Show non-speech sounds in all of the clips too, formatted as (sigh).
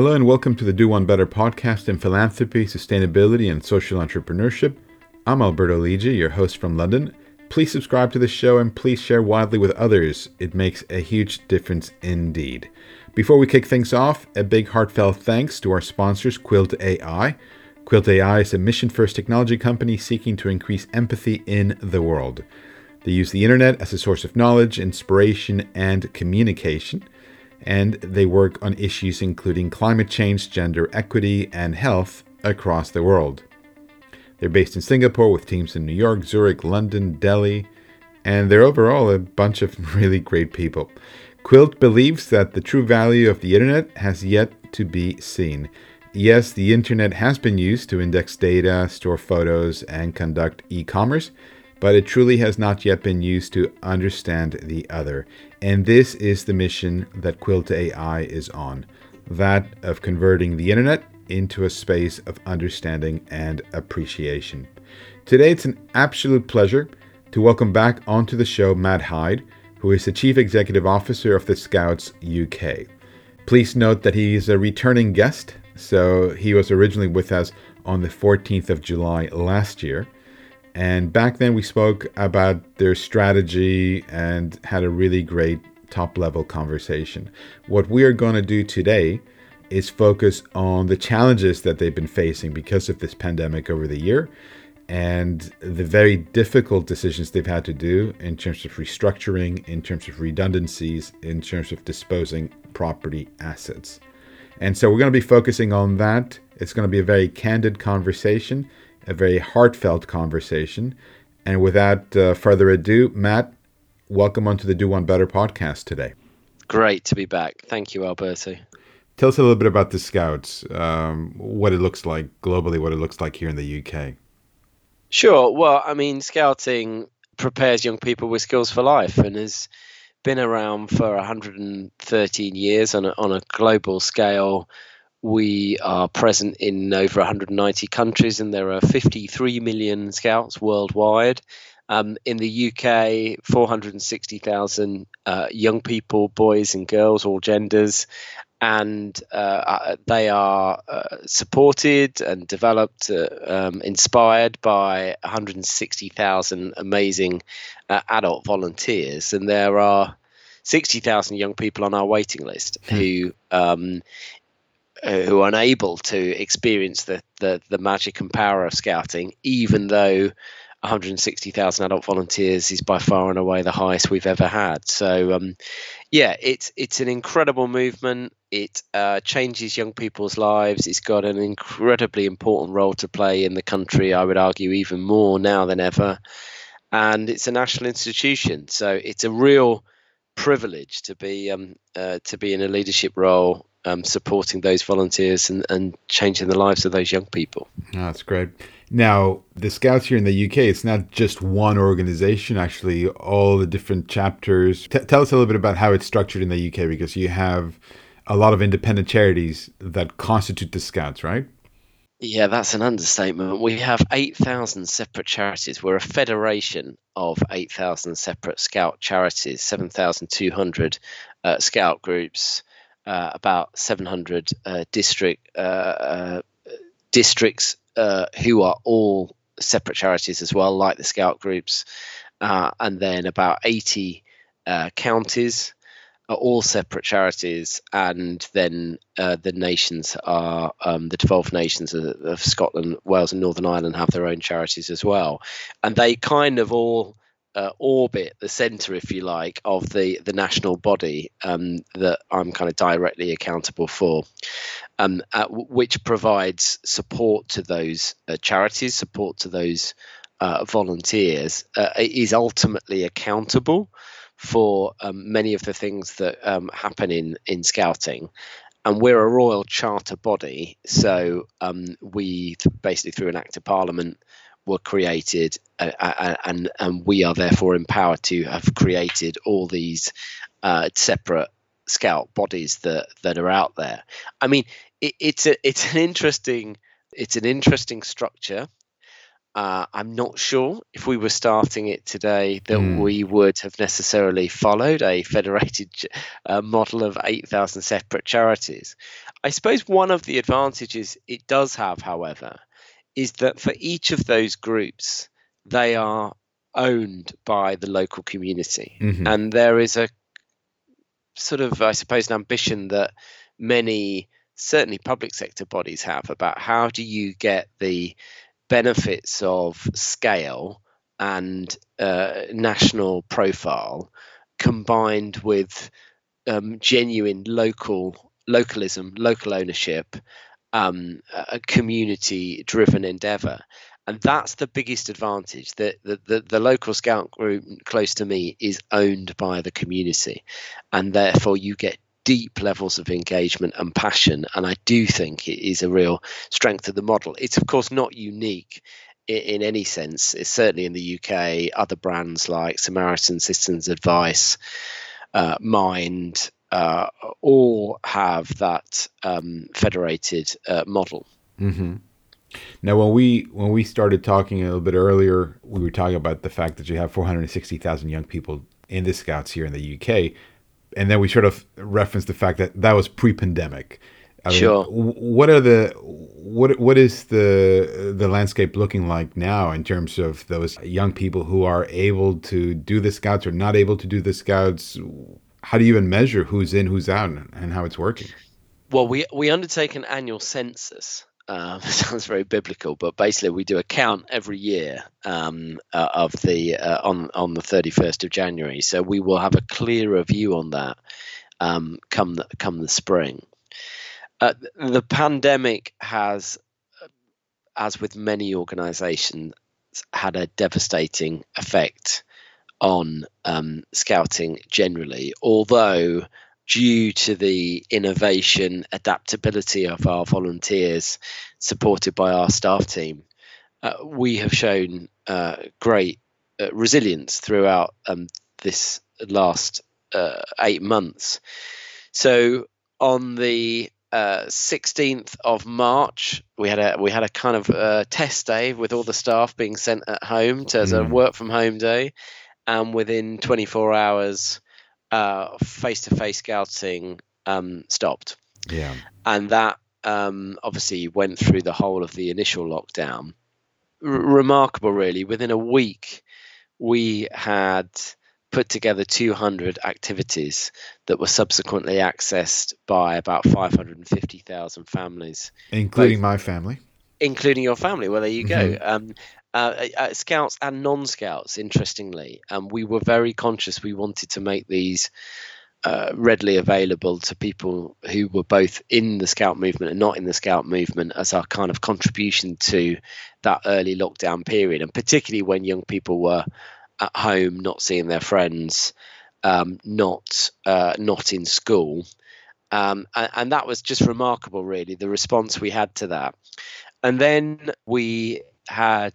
Hello and welcome to the Do One Better podcast in philanthropy, sustainability, and social entrepreneurship. I'm Alberto Lidji, your host from London. Please subscribe to the show and please share widely with others. It makes a huge difference indeed. Before we kick things off, a big heartfelt thanks to our sponsors, Quilt AI. Quilt AI is a mission first technology company seeking to increase empathy in the world. They use the internet as a source of knowledge, inspiration, and communication and they work on issues including climate change, gender equity, and health across the world. They're based in Singapore with teams in New York, Zurich, London, Delhi, and they're overall a bunch of (laughs) really great people. Quilt believes that the true value of the internet has yet to be seen. Yes, the internet has been used to index data, store photos, and conduct e commerce, but it truly has not yet been used to understand the other. And this is the mission that Quilt AI is on that of converting the internet into a space of understanding and appreciation. Today, it's an absolute pleasure to welcome back onto the show Matt Hyde, who is the Chief Executive Officer of the Scouts UK. Please note that he is a returning guest, so he was originally with us on the 14th of July last year. And back then, we spoke about their strategy and had a really great top level conversation. What we are going to do today is focus on the challenges that they've been facing because of this pandemic over the year and the very difficult decisions they've had to do in terms of restructuring, in terms of redundancies, in terms of disposing property assets. And so we're going to be focusing on that. It's going to be a very candid conversation a very heartfelt conversation. And without uh, further ado, Matt, welcome onto the Do One Better podcast today. Great to be back. Thank you, Alberto. Tell us a little bit about the Scouts, um, what it looks like globally, what it looks like here in the UK. Sure. Well, I mean, scouting prepares young people with skills for life and has been around for 113 years on a, on a global scale we are present in over 190 countries, and there are 53 million scouts worldwide. Um, in the UK, 460,000 uh, young people, boys and girls, all genders, and uh, uh they are uh, supported and developed, uh, um, inspired by 160,000 amazing uh, adult volunteers. And there are 60,000 young people on our waiting list hmm. who um, who are unable to experience the, the, the magic and power of scouting, even though 160,000 adult volunteers is by far and away the highest we've ever had. So, um, yeah, it's it's an incredible movement. It uh, changes young people's lives. It's got an incredibly important role to play in the country. I would argue even more now than ever. And it's a national institution, so it's a real privilege to be um, uh, to be in a leadership role um, supporting those volunteers and, and changing the lives of those young people. Oh, that's great. Now, the Scouts here in the UK, it's not just one organization, actually, all the different chapters. T- tell us a little bit about how it's structured in the UK because you have a lot of independent charities that constitute the Scouts, right? Yeah, that's an understatement. We have 8,000 separate charities. We're a federation of 8,000 separate Scout charities, 7,200 uh, Scout groups, uh, about 700 uh, district uh, uh, districts uh, who are all separate charities as well, like the Scout groups, and then about 80 counties are all separate charities, and then uh, the nations are um, the devolved nations of, of, Scotland, Wales, and Northern Ireland have their own charities as well, and they kind of all uh, orbit the center, if you like, of the the national body um, that I'm kind of directly accountable for, um, uh, which provides support to those uh, charities, support to those uh, volunteers, uh, is ultimately accountable for um, many of the things that um, happen in in scouting. And we're a royal charter body, so um, we basically through an act of parliament were created, uh, uh, uh, and and we are therefore empowered to have created all these uh, separate scout bodies that that are out there. I mean, it, it's a it's an interesting it's an interesting structure. Uh, I'm not sure if we were starting it today that mm. we would have necessarily followed a federated uh, model of 8,000 separate charities. I suppose one of the advantages it does have, however, is that for each of those groups, they are owned by the local community. Mm-hmm. And there is a sort of, I suppose, an ambition that many, certainly public sector bodies have about how do you get the benefits of scale and uh, national profile combined with um, genuine local localism, local ownership, um, a community driven endeavor. And that's the biggest advantage that the, the, the, local scout group close to me is owned by the community. And therefore, you get deep levels of engagement and passion. And I do think it is a real strength of the model. It's, of course, not unique in, any sense. It's certainly in the UK, other brands like Samaritan Citizens Advice, uh, Mind, uh, all have that um, federated uh, model. Mm-hmm. Now, when we when we started talking a little bit earlier, we were talking about the fact that you have 460,000 young people in the Scouts here in the UK, and then we sort of referenced the fact that that was pre-pandemic. I sure. Mean, what are the what what is the the landscape looking like now in terms of those young people who are able to do the scouts or not able to do the scouts? How do you even measure who's in, who's out, and how it's working? Well, we we undertake an annual census. Uh, (laughs) sounds very biblical, but basically we do a count every year um, uh, of the uh, on on the thirty first of January. So we will have a clearer view on that um, come the, come the spring. Uh, the pandemic has, as with many organisations, had a devastating effect on um, scouting generally. Although, due to the innovation, adaptability of our volunteers, supported by our staff team, uh, we have shown uh, great uh, resilience throughout um, this last uh, eight months. So, on the uh, 16th of March, we had a we had a kind of uh, test day with all the staff being sent at home to, as a hmm. work from home day, and within 24 hours, face to face scouting um, stopped. Yeah, and that um, obviously went through the whole of the initial lockdown. R- remarkable, really. Within a week, we had put together 200 activities that were subsequently accessed by about 550,000 families, including both, my family. Including your family. Well, there you mm-hmm. go. Um, uh, uh, scouts and non-scouts, interestingly, um, we were very conscious. We wanted to make these uh, readily available to people who were both in the scout movement and not in the scout movement as our kind of contribution to that early lockdown period, and particularly when young people were at home, not seeing their friends, um, not uh, not in school, um, and, and, that was just remarkable, really, the response we had to that. And then we had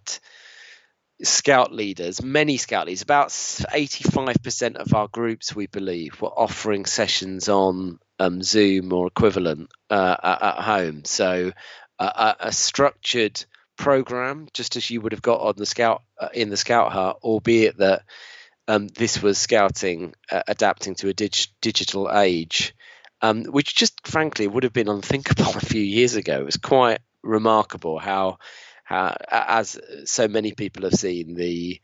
scout leaders, many scout leaders, about 85% of our groups, we believe, were offering sessions on um, Zoom or equivalent uh, at, at, home. So a, a structured program, just as you would have got on the scout uh, in the scout hut, albeit that um, this was scouting uh, adapting to a dig- digital age, um, which just frankly would have been unthinkable (laughs) a few years ago. It was quite remarkable how, how as so many people have seen the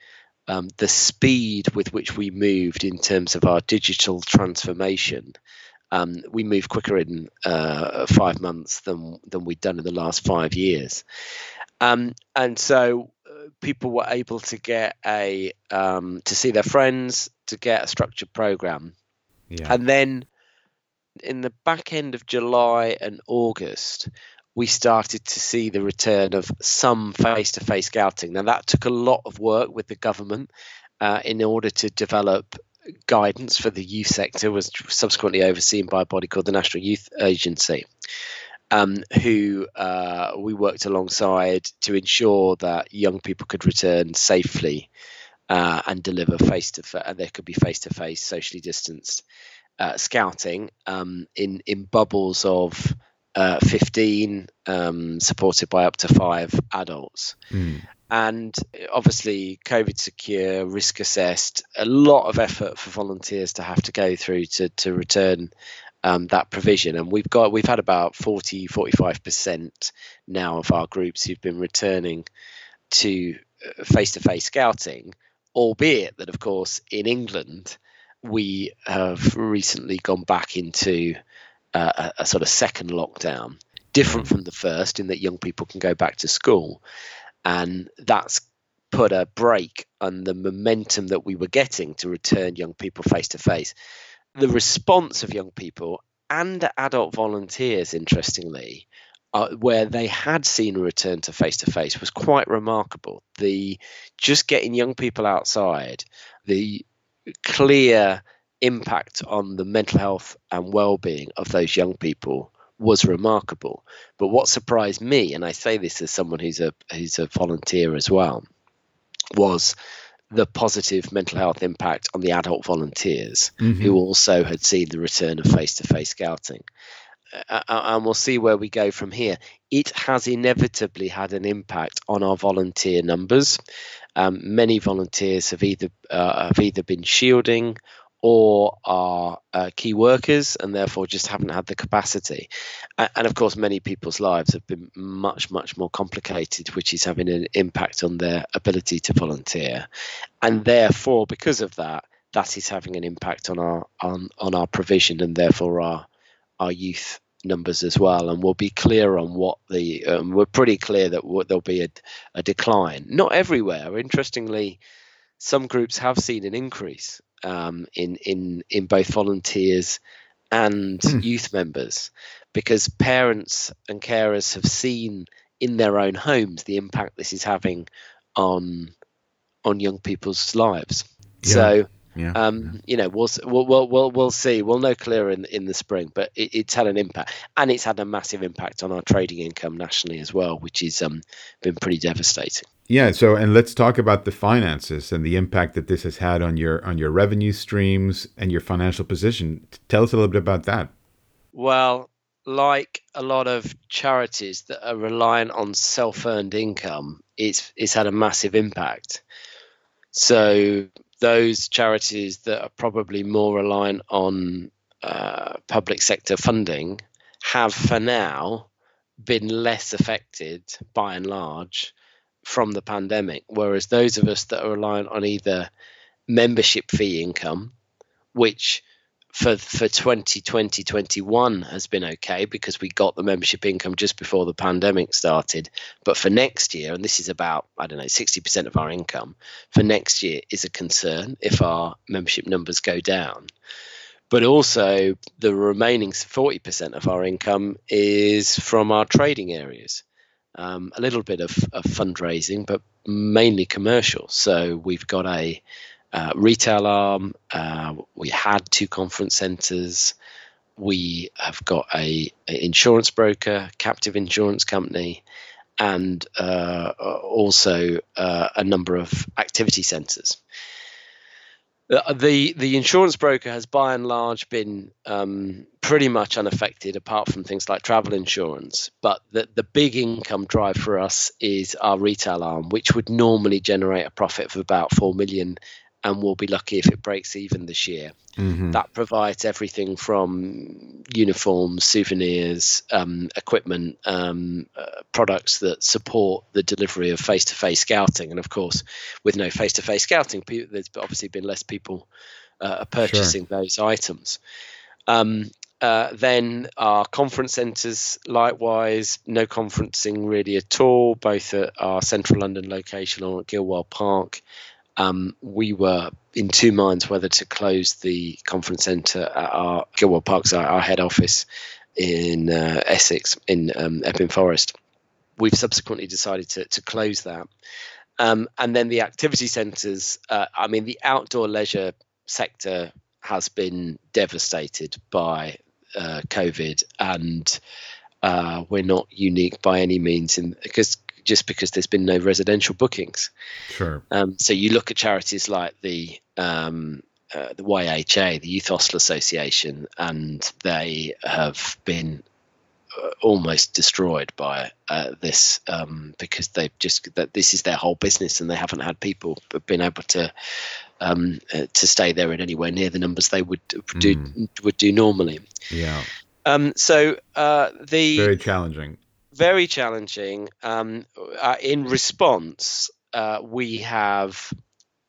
um, the speed with which we moved in terms of our digital transformation. Um, we moved quicker in uh, five months than than we'd done in the last five years, um, and so uh, people were able to get a um, to see their friends, to get a structured program, yeah. and then in the back end of July and August, we started to see the return of some face-to-face scouting. Now that took a lot of work with the government uh, in order to develop guidance for the youth sector was subsequently overseen by a body called the National Youth Agency um, who uh, we worked alongside to ensure that young people could return safely uh, and deliver face to face. And there could be face to face, socially distanced uh, scouting um, in in bubbles of uh, 15, um, supported by up to five adults. Mm. And obviously, COVID secure, risk assessed, a lot of effort for volunteers to have to go through to, to return um, that provision. And we've got we've had about 40, 45 percent now of our groups who've been returning to face to face scouting, albeit that, of course, in England, we have recently gone back into uh, a, a, sort of second lockdown, different from the first, in that young people can go back to school. And that's put a break on the momentum that we were getting to return young people face to face. The response of young people and adult volunteers, interestingly, uh, where they had seen a return to face to face was quite remarkable. The just getting young people outside, the clear impact on the mental health and well-being of those young people was remarkable. But what surprised me, and I say this as someone who's a who's a volunteer as well, was the positive mental health impact on the adult volunteers mm-hmm. who also had seen the return of face-to-face scouting uh, and we'll see where we go from here. It has inevitably had an impact on our volunteer numbers. Um, many volunteers have either uh, have either been shielding or are uh, key workers and therefore just haven't had the capacity. And of course, many people's lives have been much, much more complicated, which is having an impact on their ability to volunteer. And therefore, because of that, that is having an impact on our on, on our provision and therefore our our youth numbers as well, and we'll be clear on what the. Um, we're pretty clear that there'll be a, a, decline. Not everywhere. Interestingly, some groups have seen an increase um, in in in both volunteers and mm. youth members, because parents and carers have seen in their own homes the impact this is having on on young people's lives. Yeah. So yeah, um, yeah. You know, we'll, we'll we'll we'll see. We'll know clearer in in the spring, but it, it's had an impact, and it's had a massive impact on our trading income nationally as well, which has um, been pretty devastating. Yeah. So, and let's talk about the finances and the impact that this has had on your on your revenue streams and your financial position. Tell us a little bit about that. Well, like a lot of charities that are reliant on self-earned income, it's it's had a massive impact. So those charities that are probably more reliant on uh, public sector funding have for now been less affected by and large from the pandemic, whereas those of us that are reliant on either membership fee income, which for for 2020 21 has been okay because we got the membership income just before the pandemic started. But for next year and this is about i don't know 60% of our income for next year is a concern if our membership numbers go down. But also the remaining 40% of our income is from our trading areas. Um, a little bit of, of fundraising but mainly commercial. So we've got a uh, retail arm. Uh, we had two conference centres. We have got a, a, insurance broker, captive insurance company, and uh, also uh, a number of activity centres. Uh, the the insurance broker has by and large been um, pretty much unaffected, apart from things like travel insurance. But the the big income drive for us is our retail arm, which would normally generate a profit of about four million and we'll be lucky if it breaks even this year. Mm-hmm. That provides everything from uniforms, souvenirs, um, equipment, um, uh, products that support the delivery of face to face scouting. And of course, with no face to face scouting, there's obviously been less people uh, purchasing sure. those items. Um, uh, then our conference centres, likewise, no conferencing really at all, both at our central London location or at Gilwell Park um, we were in two minds whether to close the conference centre at our Gilwell Parks, our, our head office in uh, Essex, in um, Epping Forest. We've subsequently decided to, to close that. Um, and then the activity centres, uh, I mean, the outdoor leisure sector has been devastated by uh, COVID, and uh, we're not unique by any means in because just because there's been no residential bookings. Sure. Um, so you look at charities like the um, uh, the YHA, the Youth Hostel Association, and they have been uh, almost destroyed by uh, this um, because they've just that this is their whole business and they haven't had people been able to um, uh, to stay there at anywhere near the numbers they would do mm. would do normally. Yeah. Um, so uh, the very challenging. Very challenging. Um, uh, in response, uh, we have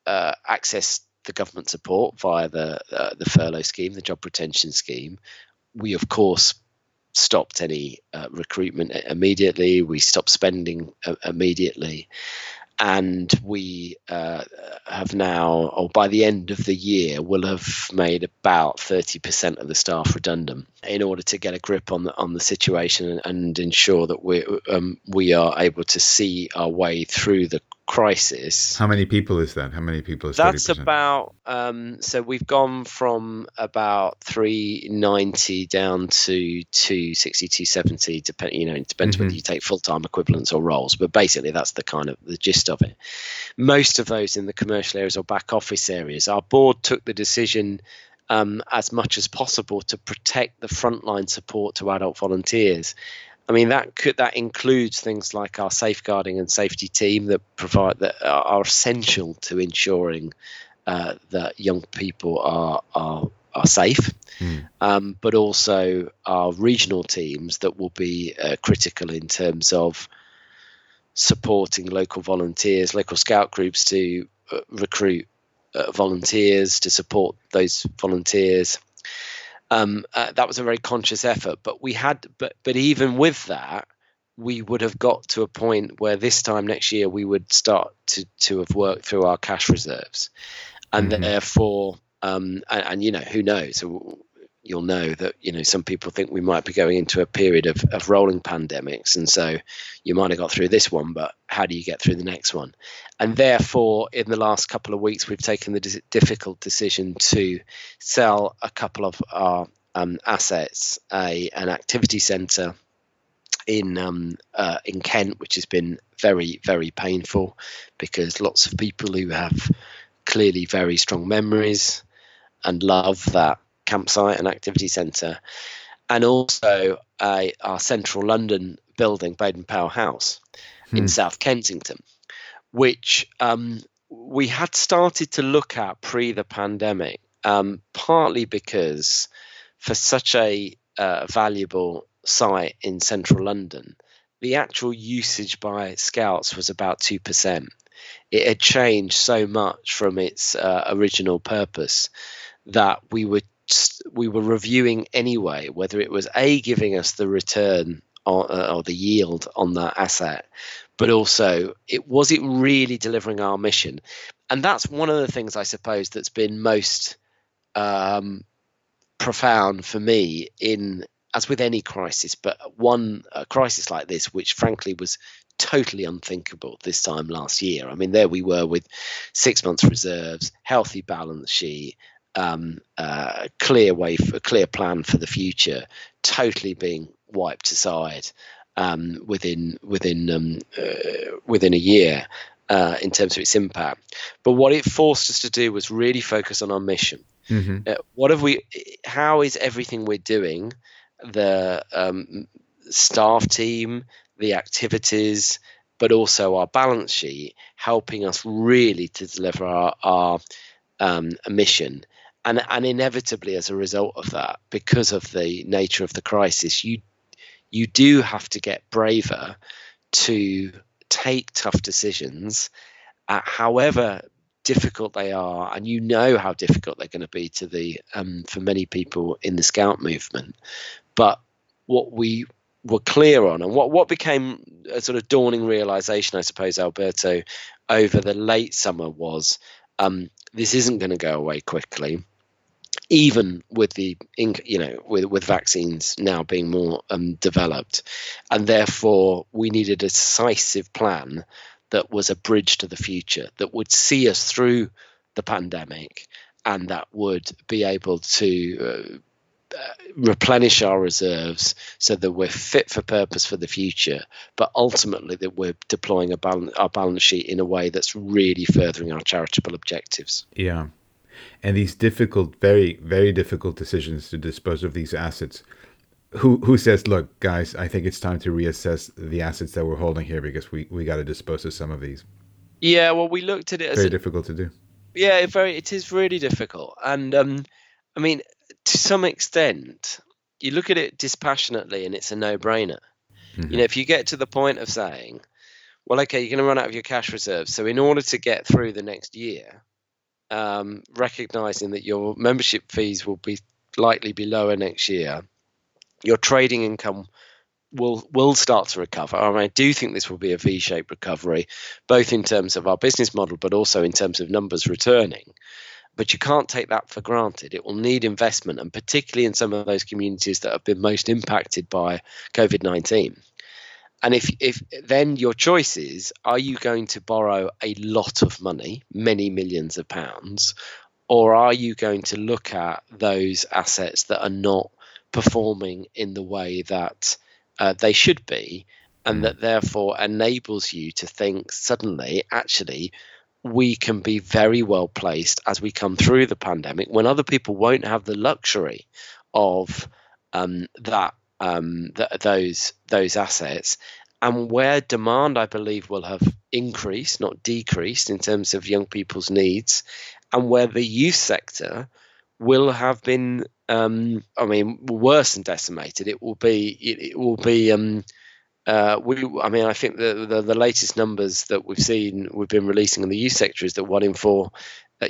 accessed the government support via the the furlough scheme, the job retention scheme. We of course stopped any uh, recruitment immediately. We stopped spending uh, immediately. And we uh, have now, or by the end of the year, will have made about 30% of the staff redundant in order to get a grip on the, on the situation and, ensure that we um, we are able to see our way through the crisis. How many people is that? How many people is That's 30%? about um, so we've gone from about 390 down to 260, 270, depend, you know, it depends mm-hmm. whether you take full-time equivalents or roles, but basically that's the kind of the gist of it. Most of those in the commercial areas or back office areas. Our board took the decision um, as much as possible to protect the frontline support to adult volunteers I mean that could that includes things like our safeguarding and safety team that provide that are essential to ensuring uh, that young people are are are safe, mm. um, but also our regional teams that will be uh, critical in terms of supporting local volunteers, local scout groups to uh, recruit uh, volunteers to support those volunteers um, uh, that was a very conscious effort. But we had, but but even with that, we would have got to a point where this time next year we would start to to have worked through our cash reserves, and mm-hmm. therefore, um, and, and, you know who knows you'll know that you know some people think we might be going into a period of, of rolling pandemics and so you might have got through this one but how do you get through the next one? And therefore in the last couple of weeks we've taken the difficult decision to sell a couple of our um, assets a an activity center in um, uh, in Kent which has been very very painful because lots of people who have clearly very strong memories and love that campsite and activity centre, and also uh, our central London building, Baden Powell House, hmm. in South Kensington, which um, we had started to look at pre the pandemic, um, partly because for such a uh, valuable site in central London, the actual usage by scouts was about 2%. It had changed so much from its uh, original purpose that we were we were reviewing anyway whether it was a giving us the return or, uh, or the yield on that asset, but also it was it really delivering our mission, and that's one of the things I suppose that's been most um, profound for me in as with any crisis, but one crisis like this, which frankly was totally unthinkable this time last year. I mean, there we were with six months reserves, healthy balance sheet, um, uh, clear way, for, a clear plan for the future, totally being wiped aside um, within within um, uh, within a year uh, in terms of its impact. But what it forced us to do was really focus on our mission. Mm-hmm. Uh, what have we? How is everything we're doing? The um, staff team, the activities, but also our balance sheet, helping us really to deliver our, our um, mission and and inevitably as a result of that because of the nature of the crisis you you do have to get braver to take tough decisions however difficult they are. And you know how difficult they're going to be to the um, for many people in the scout movement. But what we were clear on and what what became a sort of dawning realization i suppose alberto over the late summer was um, this isn't going to go away quickly even with the you know with with vaccines now being more um, developed, and therefore we needed a decisive plan that was a bridge to the future that would see us through the pandemic and that would be able to uh, uh, replenish our reserves so that we're fit for purpose for the future, but ultimately that we're deploying balance, our balance sheet in a way that's really furthering our charitable objectives. Yeah and these difficult, very, very difficult decisions to dispose of these assets. who who says, "Look, guys, I think it's time to reassess the assets that we're holding here because we we got to dispose of some of these." Yeah, well, we looked at it as Very a, difficult to do. yeah, very. It is really difficult, and um, I mean, to some extent, you look at it dispassionately, and it's a no-brainer. Mhm. You know, if you get to the point of saying, well, okay, you're going to run out of your cash reserves. So, in order to get through the next year, um, recognizing that your membership fees will be likely be lower next year, your trading income will will start to recover. I, mean, I do think this will be a V-shaped recovery, both in terms of our business model, but also in terms of numbers returning. But you can't take that for granted. It will need investment, and particularly in some of those communities that have been most impacted by COVID nineteen. And if if then your choice is, are you going to borrow a lot of money, many millions of pounds, or are you going to look at those assets that are not performing in the way that uh, they should be, and that therefore enables you to think suddenly, actually, we can be very well placed as we come through the pandemic when other people won't have the luxury of um, that um, th- those those assets, and where demand, I believe, will have increased, not decreased, in terms of young people's needs, and where the youth sector will have been, um, I mean, worse than decimated. It will be, it, it will be. Um, uh, we, I mean, I think the, the the latest numbers that we've seen, we've been releasing in the youth sector is that one in four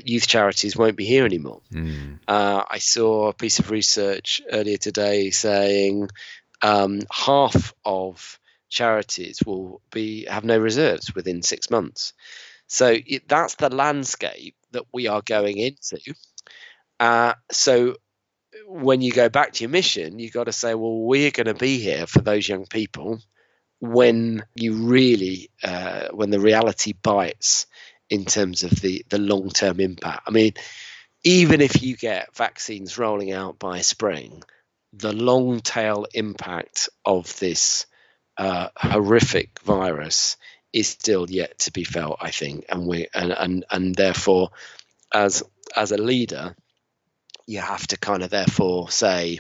youth charities won't be here anymore. Mm. Uh, I saw a piece of research earlier today saying um, half of charities will be have no reserves within six months. So it, that's the landscape that we are going into. Uh, so when you go back to your mission, you've got to say, well, we're going to be here for those young people when you really, uh, when the reality bites in terms of the, the long term impact. I mean, even if you get vaccines rolling out by spring, the long tail impact of this uh, horrific virus is still yet to be felt, I think, and we and and and therefore, as as a leader, you have to kind of therefore say,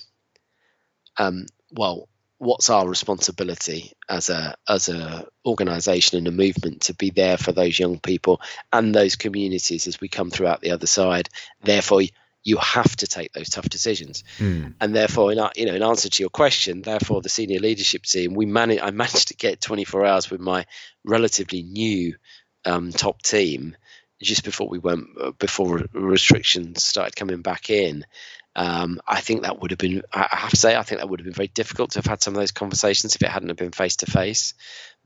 um, well, what's our responsibility as a as a organisation and a movement to be there for those young people and those communities as we come throughout the other side. Therefore, you have to take those tough decisions, Mm. and therefore, in, you know, in answer to your question, therefore, the senior leadership team, we managed. I managed to get 24 hours with my relatively new um, top team just before we went uh, before restrictions started coming back in. Um, I think that would have been. I have to say, I think that would have been very difficult to have had some of those conversations if it hadn't have been face to face.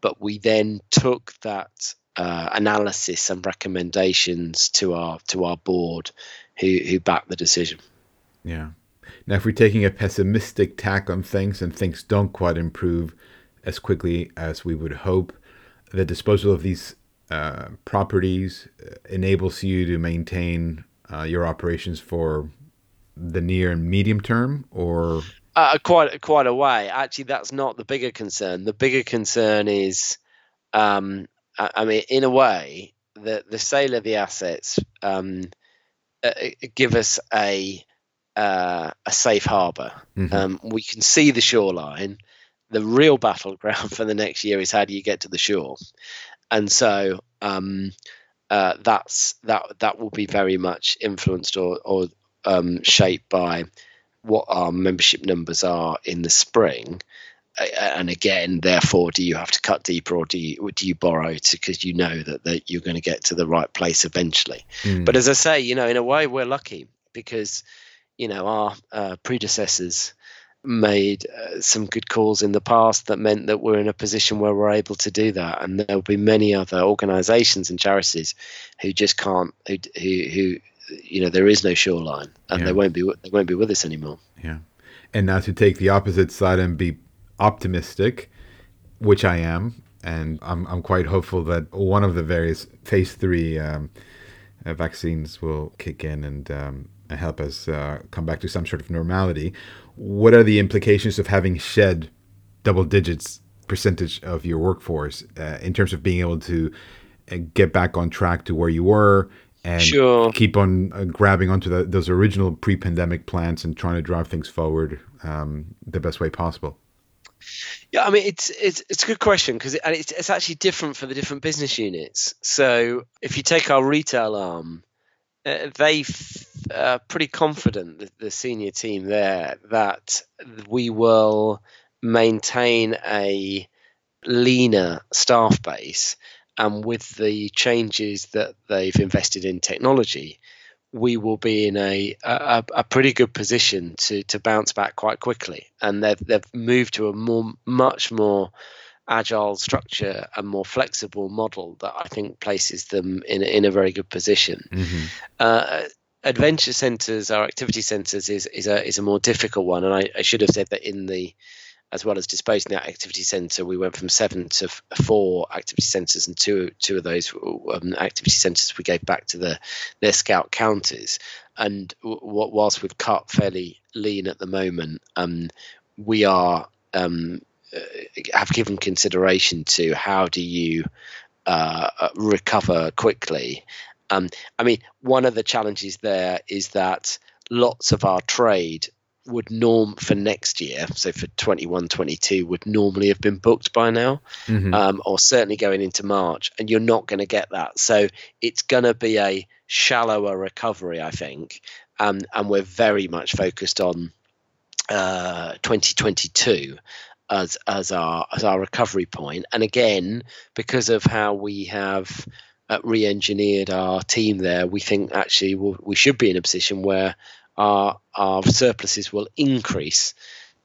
But we then took that uh, analysis and recommendations to our to our board, who who backed the decision. Yeah. Now, if we're taking a pessimistic tack on things and things don't quite improve as quickly as we would hope, the disposal of these uh, properties uh, enables you to maintain uh, your operations for the near and medium term, or Uh, quite quite a way. Actually, that's not the bigger concern. The bigger concern is, um, I, I mean, in a way, the the sale of the assets um, uh, give us a uh, a safe harbor. Mhm. Um, we can see the shoreline. The real battleground (laughs) for the next year is how do you get to the shore, and so um, uh, that's that that will be very much influenced or or um, shaped by what our membership numbers are in the spring. And again, therefore, do you have to cut deeper, or do you do you borrow because you know that, that you're going to get to the right place eventually? Mm. But as I say, you know, in a way, we're lucky because you know our uh, predecessors made uh, some good calls in the past that meant that we're in a position where we're able to do that, and there'll be many other organisations and charities who just can't, who, who, who you know, there is no shoreline, and Yeah. they won't be, they won't be with us anymore. Yeah. And now to take the opposite side and be optimistic, which I am, and I'm, I'm quite hopeful that one of the various phase three um, uh, vaccines will kick in and, um, help us uh, come back to some sort of normality. What are the implications of having shed double digits percentage of your workforce uh, in terms of being able to uh, get back on track to where you were and Sure. keep on uh, grabbing onto the, those original pre-pandemic plans and trying to drive things forward um, the best way possible? Yeah, I mean it's it's it's a good question because it, and it's it's actually different for the different business units. So if you take our retail arm, uh, they f- are pretty confident the, the senior team there that we will maintain a leaner staff base, and with the changes that they've invested in technology, we will be in a, a, a pretty good position to to bounce back quite quickly. And they've they've moved to a more much more agile structure and more flexible model that I think places them in in a very good position. Mm-hmm. Uh, adventure centres, our activity centres, is is a is a more difficult one, and I, I should have said that in the as well as disposing that activity centre, we went from seven to f- four activity centres, and two two of those um, activity centres we gave back to the their scout counties. And w- whilst we've cut fairly lean at the moment, um, we are um, uh, have given consideration to how do you uh, recover quickly. Um, I mean, one of the challenges there is that lots of our trade would norm for next year, so for 21 22, would normally have been booked by now, Mm-hmm. um, or certainly going into March, and you're not going to get that. So it's going to be a shallower recovery, I think, um, and we're very much focused on uh, 2022 as as our as our recovery point. And again, because of how we have uh, re-engineered our team there, we think actually we'll, we should be in a position where our our surpluses will increase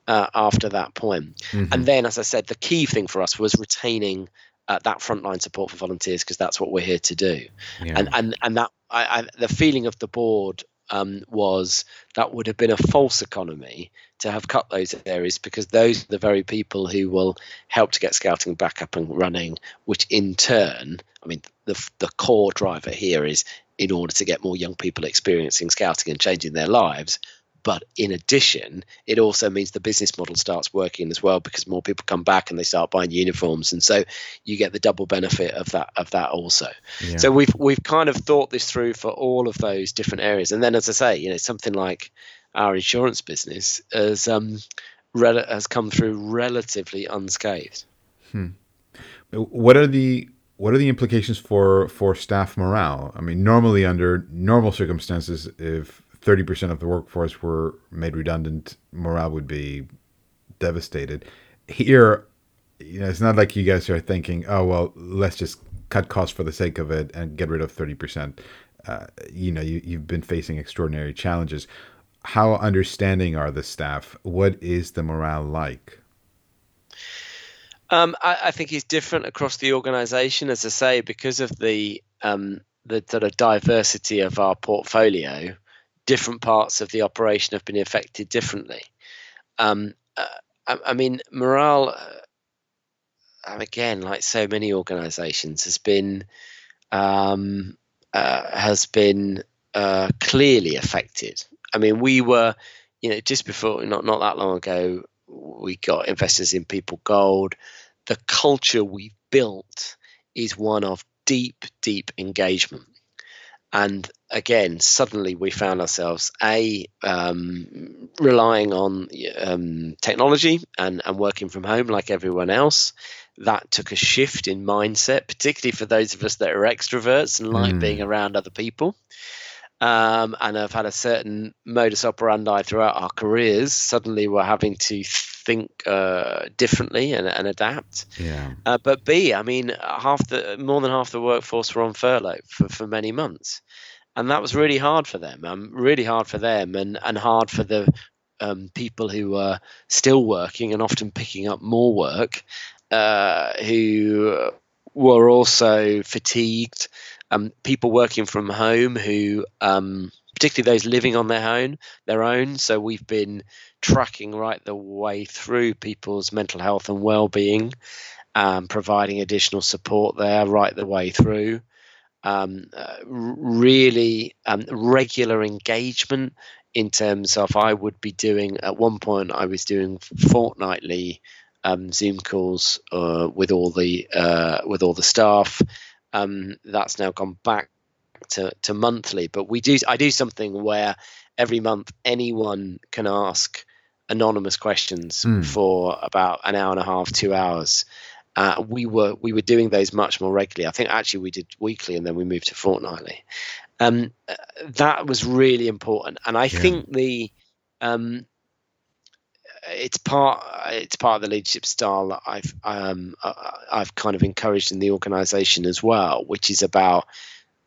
uh, after that point. Mhm. And then, as I said, the key thing for us was retaining uh, that frontline support for volunteers because that's what we're here to do. yeah. And and and that I, I, the feeling of the board um, was that would have been a false economy to have cut those areas because those are the very people who will help to get scouting back up and running, which in turn, I mean, the the core driver here is in order to get more young people experiencing scouting and changing their lives. But in addition, it also means the business model starts working as well because more people come back and they start buying uniforms, and so you get the double benefit of that of that also. Yeah. So we've we've kind of thought this through for all of those different areas, and then as I say, you know, something like our insurance business has um, rel- has come through relatively unscathed. what are the what are the implications for for staff morale? I mean, normally under normal circumstances, if thirty percent of the workforce were made redundant, morale would be devastated. Here, you know, it's not like you guys are thinking, "Oh well, let's just cut costs for the sake of it and get rid of thirty percent." Uh, you know, you, you've been facing extraordinary challenges. How understanding are the staff? What is the morale like? Um, I, I think it's different across the organisation, as I say, because of the um, the sort of diversity of our portfolio. Different parts of the operation have been affected differently. Um, uh, I, I mean, morale, uh, again, like so many organisations, has been um, uh, has been uh, clearly affected. I mean, we were, you know, just before not not that long ago, we got investors in People Gold. The culture we've built is one of deep, deep engagement. And again, suddenly we found ourselves a um, relying on um, technology and, and working from home like everyone else. That took a shift in mindset, particularly for those of us that are extroverts and like Mm. being around other people um, and have had a certain modus operandi throughout our careers, suddenly we're having to think uh, differently and, and adapt. Yeah. Uh, but B, I mean, half the more than half the workforce were on furlough for, for many months, and that was really hard for them. Um, really hard for them, and and hard for the um, people who were still working and often picking up more work, uh, who were also fatigued. Um, people working from home who, um, particularly those living on their own, their own. So we've been tracking right the way through people's mental health and well-being, um, providing additional support there right the way through. Um, uh, really um, regular engagement in terms of I would be doing at one point I was doing fortnightly um, Zoom calls uh, with all the uh, with all the staff. Um, that's now gone back to, to monthly, but we do I do something where every month anyone can ask anonymous questions mm. for about an hour and a half, two hours. Uh, we were we were doing those much more regularly. I think actually we did weekly, and then we moved to fortnightly. Um, uh, that was really important, and I yeah. think the um, it's part it's part of the leadership style that I've um, uh, I've kind of encouraged in the organisation as well, which is about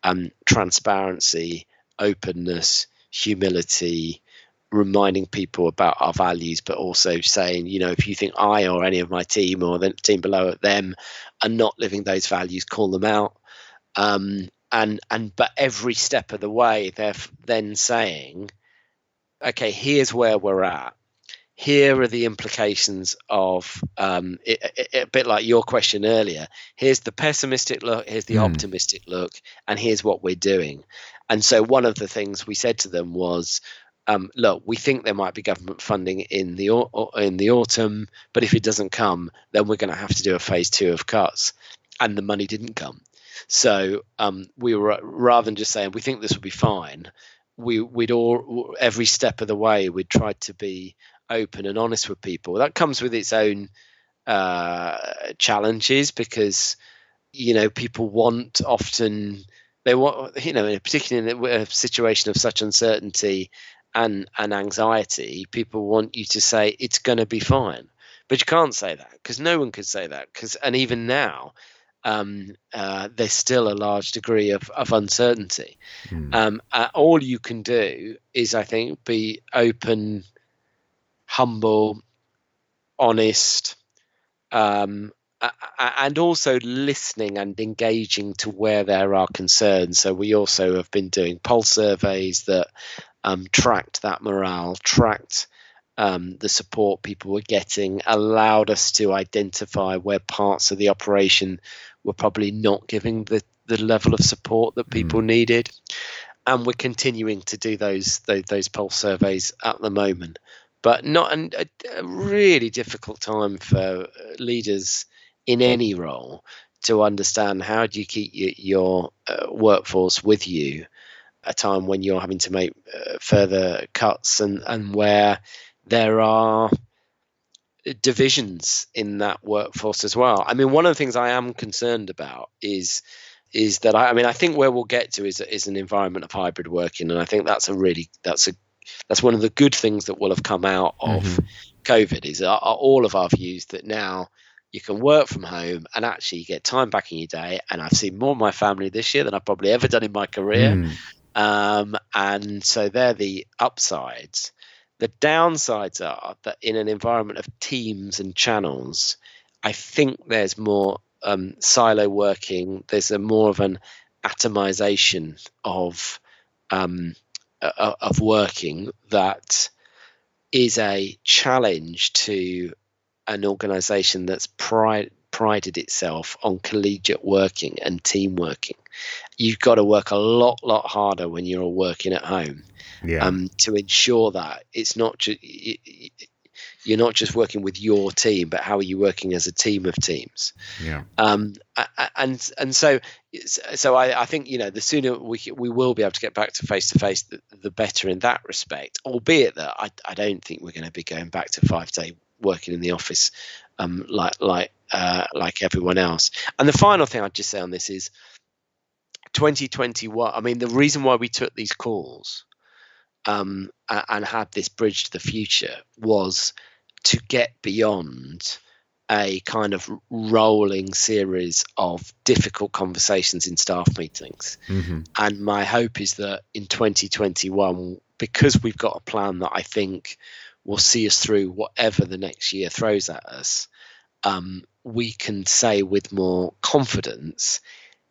um, transparency, openness, humility, reminding people about our values, but also saying, you know, if you think I or any of my team or the team below them are not living those values, call them out. Um, and and but every step of the way, they're then saying, okay, here's where we're at. Here are the implications of um, it, it, a bit like your question earlier. Here's the pessimistic look. Here's the mm. optimistic look, and here's what we're doing. And so one of the things we said to them was, um, look, we think there might be government funding in the in the autumn, but if it doesn't come, then we're going to have to do a phase two of cuts, and the money didn't come. So um, we were rather than just saying we think this will be fine, we we'd all every step of the way we'd tried to be open and honest with people. That comes with its own uh, challenges because you know people want often they want you know particularly in a situation of such uncertainty and and anxiety, people want you to say it's going to be fine, but you can't say that because no one could say that because and even now. Um, uh, there's still a large degree of, of uncertainty. Mm. Um, uh, all you can do is, I think, be open, humble, honest, um, and also listening and engaging to where there are concerns. So we also have been doing pulse surveys that um, tracked that morale, tracked um, the support people were getting, allowed us to identify where parts of the operation were probably not giving the, the level of support that people mm. needed. And we're continuing to do those, those, those pulse surveys at the moment, but not an, a, a really difficult time for leaders in any role to understand how do you keep your, your uh, workforce with you a time when you're having to make uh, further cuts and, and where there are divisions in that workforce as well. I mean, one of the things I am concerned about is is that I, I mean I think where we'll get to is is an environment of hybrid working, and I think that's a really that's a that's one of the good things that will have come out of mm-hmm. COVID is are, are all of our views that now you can work from home and actually get time back in your day. And I've seen more of my family this year than I've probably ever done in my career. Mm. Um, and so they're the upsides. The downsides are that in an environment of teams and channels, I think there's more um, silo working. There's a more of an atomization of um, uh, of working that is a challenge to an organization that's pride, prided itself on collegiate working and team working. You've got to work a lot, lot harder when you're working at home yeah. um, to ensure that it's not just you're not just working with your team, but how are you working as a team of teams? Yeah. Um, and and so so I, I think you know the sooner we we will be able to get back to face to face, the better in that respect. Albeit that I I don't think we're going to be going back to five day working in the office um, like like uh, like everyone else. And the final thing I'd just say on this is 2021. I mean, the reason why we took these calls um, and had this bridge to the future was to get beyond a kind of rolling series of difficult conversations in staff meetings. Mm-hmm. And my hope is that in 2021, because we've got a plan that I think will see us through whatever the next year throws at us, um, we can say with more confidence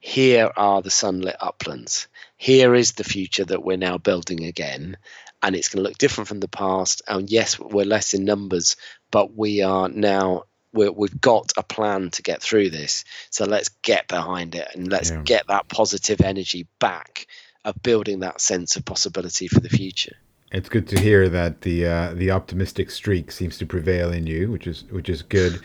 here are the sunlit uplands. Here is the future that we're now building again. And it's going to look different from the past. And yes, we're less in numbers, but we are now we have got a plan to get through this. So let's get behind it and let's yeah. get that positive energy back of building that sense of possibility for the future. It's good to hear that the uh, the optimistic streak seems to prevail in you, which is which is good.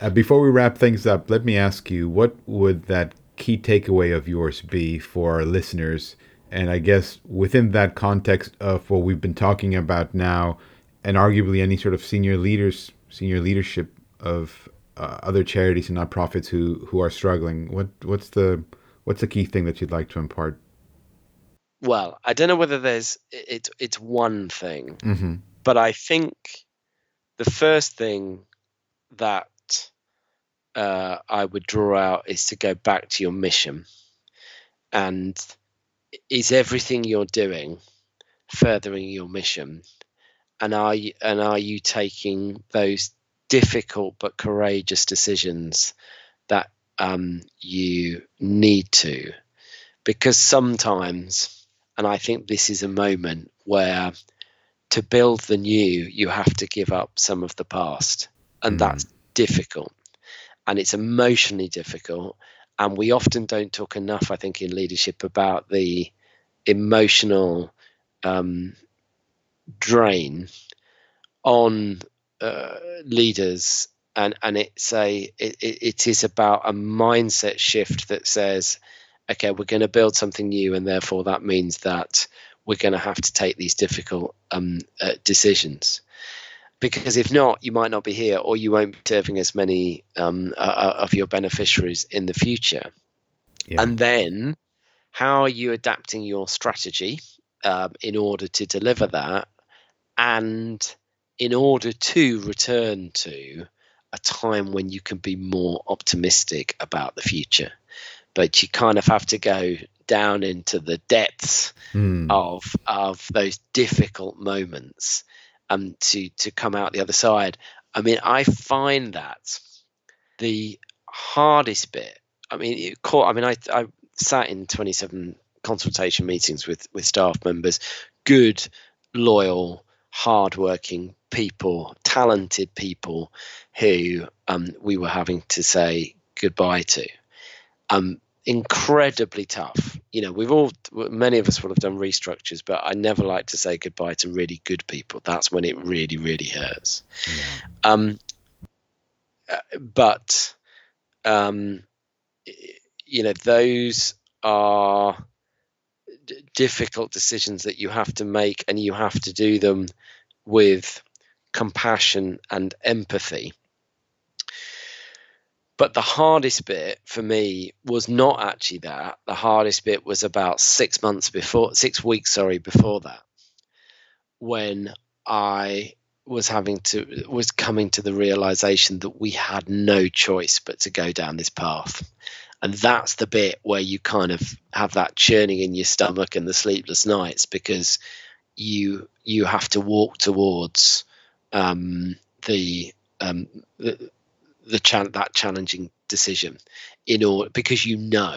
Uh, before we wrap things up, let me ask you, what would that key takeaway of yours be for our listeners And I guess within that context of what we've been talking about now, and arguably any sort of senior leaders, senior leadership of uh, other charities and nonprofits who who are struggling, what what's the what's the key thing that you'd like to impart? Well, I don't know whether there's it's it's one thing, Mm-hmm. but I think the first thing that uh, I would draw out is to go back to your mission, and is everything you're doing furthering your mission, and are you, and are you taking those difficult but courageous decisions that um, you need to, because sometimes and I think this is a moment where to build the new, you have to give up some of the past. And Mm. that's difficult. And it's emotionally difficult. And we often don't talk enough, I think, in leadership about the emotional um, drain on uh, leaders. And, and it's a it, it is about a mindset shift that says okay, we're going to build something new, and therefore that means that we're going to have to take these difficult um, uh, decisions. Because if not, you might not be here, or you won't be serving as many um, uh, of your beneficiaries in the future. Yeah. And then, how are you adapting your strategy um, in order to deliver that, and in order to return to a time when you can be more optimistic about the future? but you kind of have to go down into the depths Mm. of of those difficult moments um to to come out the other side. I mean i find that the hardest bit i mean it caught i mean i i sat in 27 consultation meetings with with staff members good loyal hardworking people talented people who um we were having to say goodbye to. Um, incredibly tough. You know, we've all, many of us will have done restructures, but I never like to say goodbye to really good people. That's when it really, really hurts. Yeah. Um, uh, but, um, you know, those are d- difficult decisions that you have to make, and you have to do them with compassion and empathy. But the hardest bit for me was not actually that. The hardest bit was about six months before, six weeks, sorry, before that, when I was having to, was coming to the realization that we had no choice but to go down this path. And that's the bit where you kind of have that churning in your stomach and the sleepless nights because you you have to walk towards um, the um, the, the cha- that challenging decision in order because you know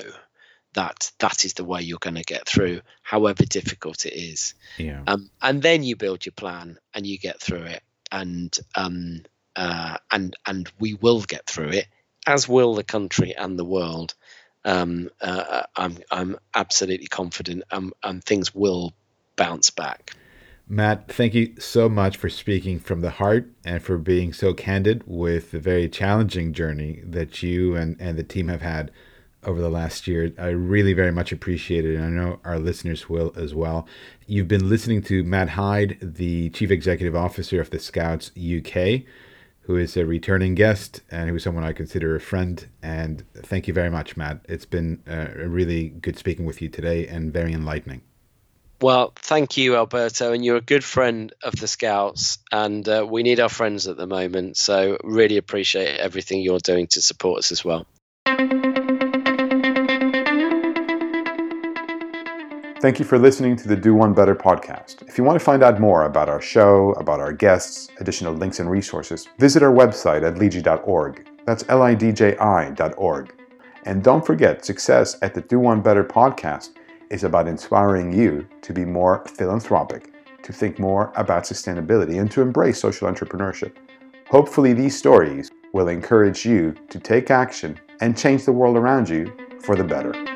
that that is the way you're going to get through however difficult it is. Yeah. um, and then you build your plan and you get through it and um, uh, and and we will get through it as will the country and the world. Um, uh, I'm I'm absolutely confident um, and things will bounce back Matt, thank you so much for speaking from the heart and for being so candid with the very challenging journey that you and, and the team have had over the last year. I really very much appreciate it, and I know our listeners will as well. You've been listening to Matt Hyde, the Chief Executive Officer of the Scouts UK, who is a returning guest and who is someone I consider a friend. And thank you very much, Matt. It's been uh, really good speaking with you today and very enlightening. Well, thank you, Alberto, and you're a good friend of the Scouts, and uh, we need our friends at the moment. So, really appreciate everything you're doing to support us as well. Thank you for listening to the Do One Better podcast. If you want to find out more about our show, about our guests, additional links and resources, visit our website at lidji.org. That's L I D J I.org. And don't forget, success at the Do One Better podcast is about inspiring you to be more philanthropic, to think more about sustainability, and to embrace social entrepreneurship. Hopefully, these stories will encourage you to take action and change the world around you for the better.